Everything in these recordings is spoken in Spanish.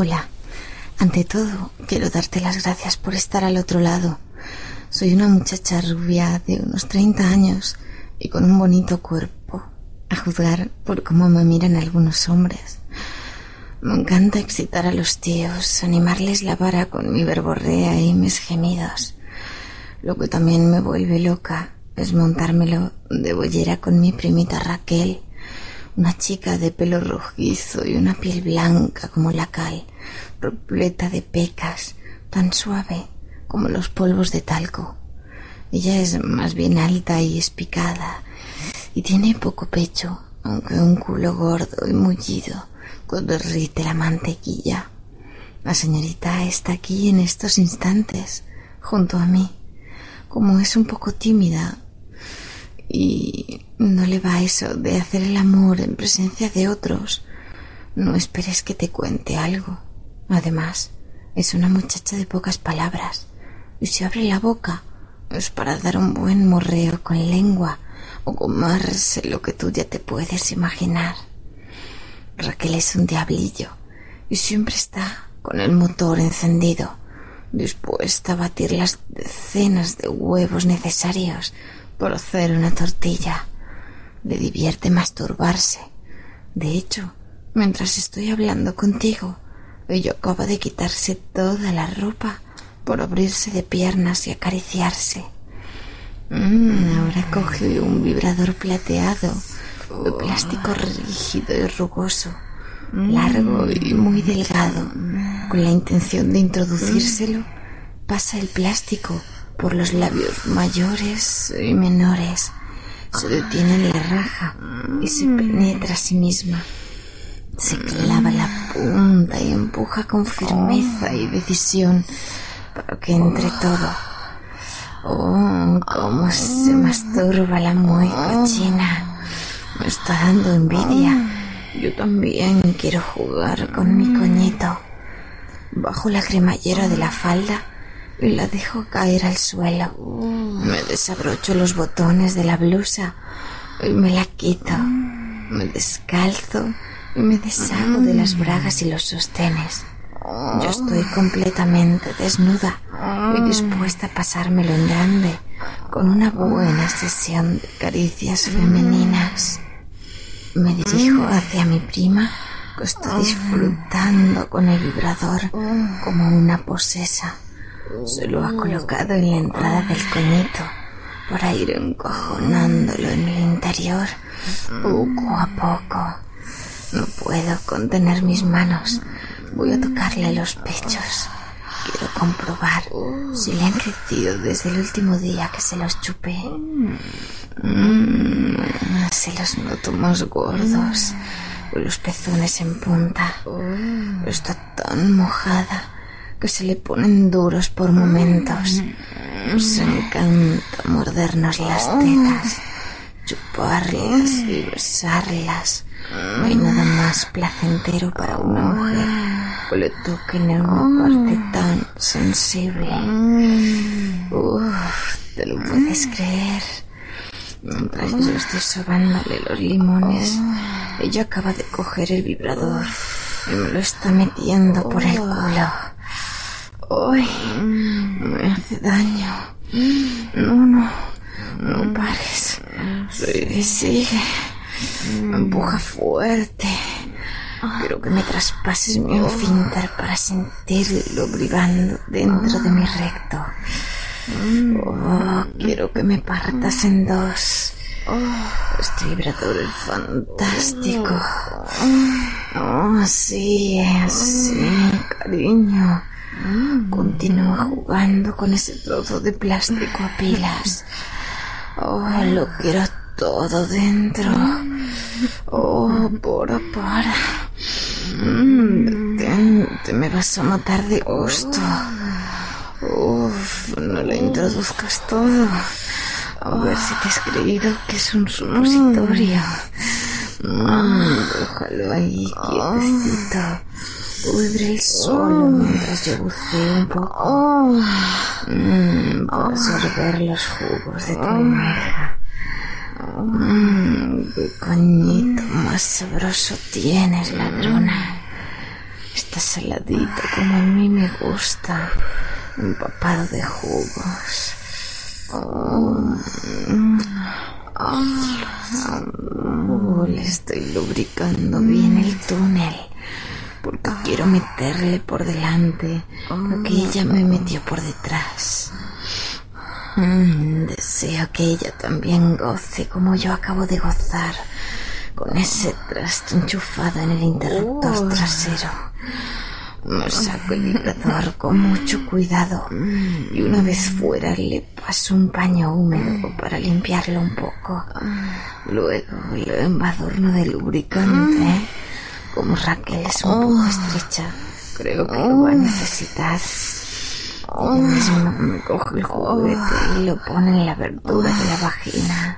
Hola. Ante todo, quiero darte las gracias por estar al otro lado. Soy una muchacha rubia de unos 30 años y con un bonito cuerpo, a juzgar por cómo me miran algunos hombres. Me encanta excitar a los tíos, animarles la vara con mi verborrea y mis gemidos. Lo que también me vuelve loca es montármelo de bollera con mi primita Raquel, una chica de pelo rojizo y una piel blanca como la cal, repleta de pecas, tan suave como los polvos de talco. Ella es más bien alta y espicada, y tiene poco pecho, aunque un culo gordo y mullido cuando derrite la mantequilla. La señorita está aquí en estos instantes, junto a mí. Como es un poco tímida y no le va eso de hacer el amor en presencia de otros, no esperes que te cuente algo. Además, es una muchacha de pocas palabras, y si abre la boca es para dar un buen morreo con lengua o comerse lo que tú ya te puedes imaginar. Raquel es un diablillo y siempre está con el motor encendido, dispuesta a batir las decenas de huevos necesarios por hacer una tortilla. Le divierte masturbarse. De hecho, mientras estoy hablando contigo, ella acaba de quitarse toda la ropa por abrirse de piernas y acariciarse. Mm, ahora coge un vibrador plateado de plástico rígido y rugoso, largo y muy delgado. Con la intención de introducírselo, pasa el plástico por los labios mayores y menores. Se detiene en la raja y se penetra a sí misma. Se clava la punta y empuja con firmeza y decisión para que entre todo. Oh, cómo se masturba la muy cochina. Me está dando envidia. Yo también quiero jugar con mi coñito. Bajo la cremallera de la falda la dejo caer al suelo. Me desabrocho los botones de la blusa y me la quito. Me descalzo me deshago de las bragas y los sostenes. Yo estoy completamente desnuda y dispuesta a pasármelo en grande con una buena sesión de caricias femeninas. Me dirijo hacia mi prima que está disfrutando con el vibrador como una posesa. Se lo ha colocado en la entrada del coñito para ir encojonándolo en el interior poco a poco. No puedo contener mis manos. Voy a tocarle los pechos. Quiero comprobar si le han crecido desde el último día que se los chupé. Mm, se los noto más gordos, con los pezones en punta. Está tan mojada que se le ponen duros por momentos. Nos encanta mordernos las tetas, chuparlas y besarlas. No hay nada más placentero para una mujer que le toquen en una parte tan sensible. Uf, te lo puedes creer. Mientras yo estoy sobándole los limones, ella acaba de coger el vibrador y me lo está metiendo por el culo. ¡Ay! Me hace daño. No, no. No pares. Sigue, sigue. Me empuja fuerte. Quiero que me traspases mi esfínter para sentirlo brigando dentro de mi recto. Oh, quiero que me partas en dos. Este vibrador es fantástico. Oh, sí, sí, cariño. Continúa jugando con ese trozo de plástico a pilas. Oh, lo quiero todo dentro. Oh, para, para. Mm, te, me vas a matar de gusto. Uf, no lo introduzcas todo. A ver si te has creído que es un supositorio. Mm, déjalo ahí quietecito. Vibre el solo mientras yo buceo un poco. Mm, para absorber los jugos de tu almeja. Mmm, qué coñito más sabroso tienes, ladrona. Está saladito como a mí me gusta, empapado de jugos. Oh, le estoy lubricando bien el túnel porque quiero meterle por delante lo que ella me metió por detrás. Mm, deseo que ella también goce como yo acabo de gozar con ese trasto enchufado en el interruptor trasero. Me saco el vibrador con mucho cuidado y una vez fuera le paso un paño húmedo para limpiarlo un poco. Luego lo embadorno de lubricante. Como Raquel es un poco estrecha, creo que lo va a necesitar. Ella misma me coge el juguete y lo pone en la abertura de la vagina.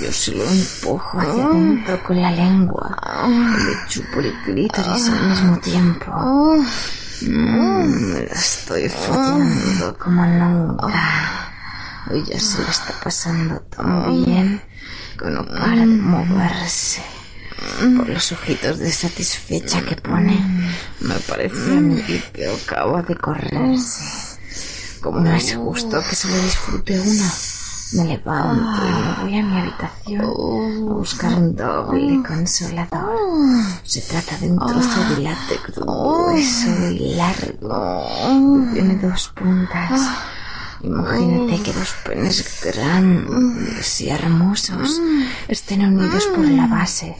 Yo se lo empujo hacia adentro con la lengua. Y le chupo el clítoris al mismo tiempo. Mm, me la estoy fallando como nunca. Ella se lo está pasando tan bien. Que no para de moverse por los ojitos de satisfecha que pone. Me parece a mí que acaba de correrse. Como no es justo que se lo disfrute una. Me levanto y me voy a mi habitación a buscar un doble consolador. Se trata de un trozo de látex grueso y largo. Tiene dos puntas. Imagínate que dos penes grandes y hermosos estén unidos por la base,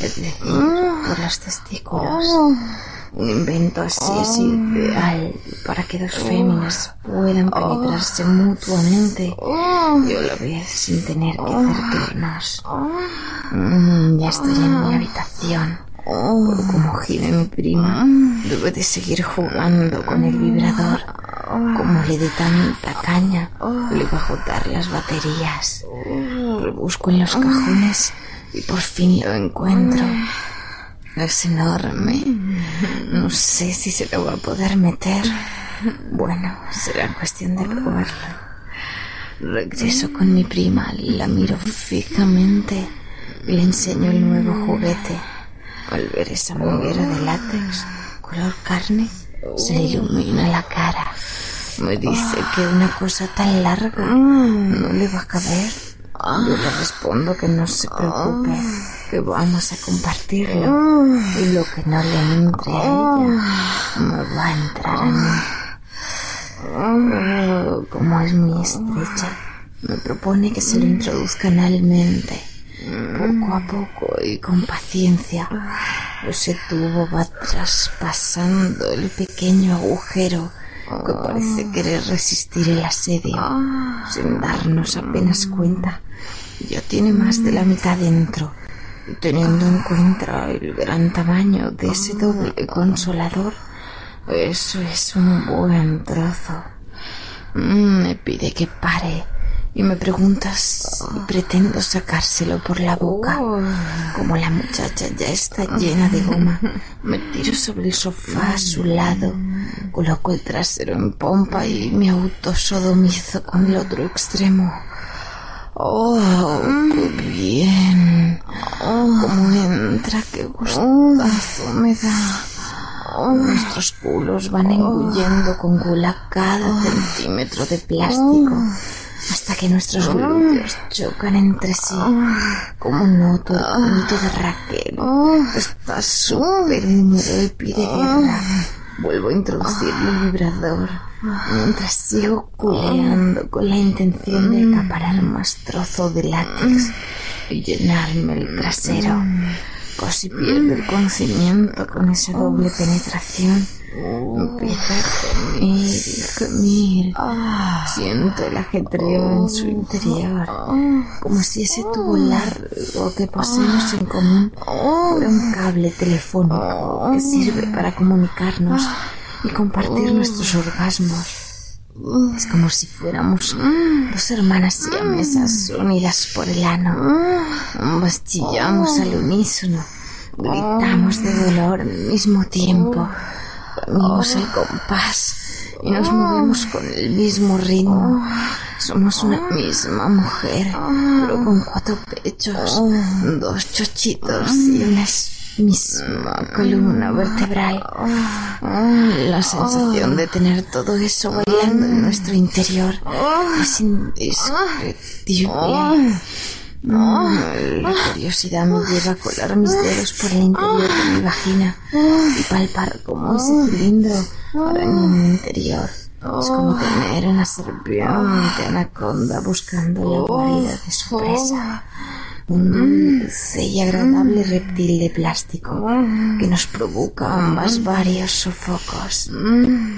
es decir, por los testículos. Un invento así es ideal para que dos féminas puedan penetrarse mutuamente y a la vez sin tener que acercarnos. Mm, ya estoy en mi habitación. Pero como gime mi prima, debe de seguir jugando con el vibrador. Como le dé tanta caña, le va las baterías. Rebusco en los cajones y por fin lo encuentro. Es enorme. No sé si se lo va a poder meter. Bueno, será cuestión de probarlo. Regreso con mi prima, la miro fijamente y le enseño el nuevo juguete. Al ver esa manguera de látex, color carne, se le ilumina la cara. Me dice que una cosa tan larga no le va a caber. Yo le respondo que no se preocupe, que vamos a compartirlo. Y lo que no le entre a ella, me va a entrar a mí. Como es muy estrecha, me propone que se lo introduzca analmente poco a poco y con paciencia. Ese tubo va traspasando el pequeño agujero que parece querer resistir el asedio, sin darnos apenas cuenta. Ya tiene más de la mitad dentro, teniendo en cuenta el gran tamaño de ese doble consolador, eso es un buen trozo. Mm, me pide que pare y me preguntas si pretendo sacárselo por la boca. Como la muchacha ya está llena de goma, me tiro sobre el sofá a su lado, coloco el trasero en pompa y me autosodomizo con el otro extremo. Oh, qué bien. Cómo entra, qué gustazo me da. Nuestros culos van engullendo con gula cada centímetro de plástico hasta que nuestros glúteos chocan entre sí. Como noto el culito de Raquel. Está súper húmedo pide guerra. Vuelvo a introducir el vibrador mientras sigo culeando con la intención de acaparar más trozo de látex y llenarme el trasero. Casi pierdo el conocimiento con esa doble penetración. Empieza a gemir y gemir. Siento el ajetreo en su interior, como si ese tubo largo que poseemos en común fuera un cable telefónico que sirve para comunicarnos y compartir nuestros orgasmos. Es como si fuéramos dos hermanas siamesas unidas por el ano. Bastillamos al unísono, gritamos de dolor al mismo tiempo, gemimos el compás y nos movemos con el mismo ritmo. Somos una misma mujer, pero con cuatro pechos, dos chochitos y una misma columna vertebral. La sensación de tener todo eso bailando en nuestro interior es indescriptible. La curiosidad me lleva a colar mis dedos por el interior de mi vagina y palpar cómo ese cilindro araña en mi interior. Es como tener una serpiente anaconda buscando la guarida de su presa. Un dulce y agradable reptil de plástico que nos provoca ambas varios sofocos.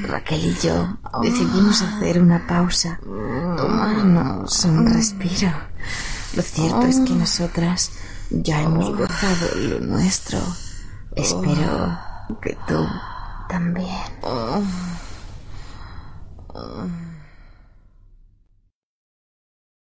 Raquel y yo decidimos hacer una pausa, tomarnos un respiro. Lo cierto es que nosotras ya hemos gozado lo nuestro. Espero que tú también.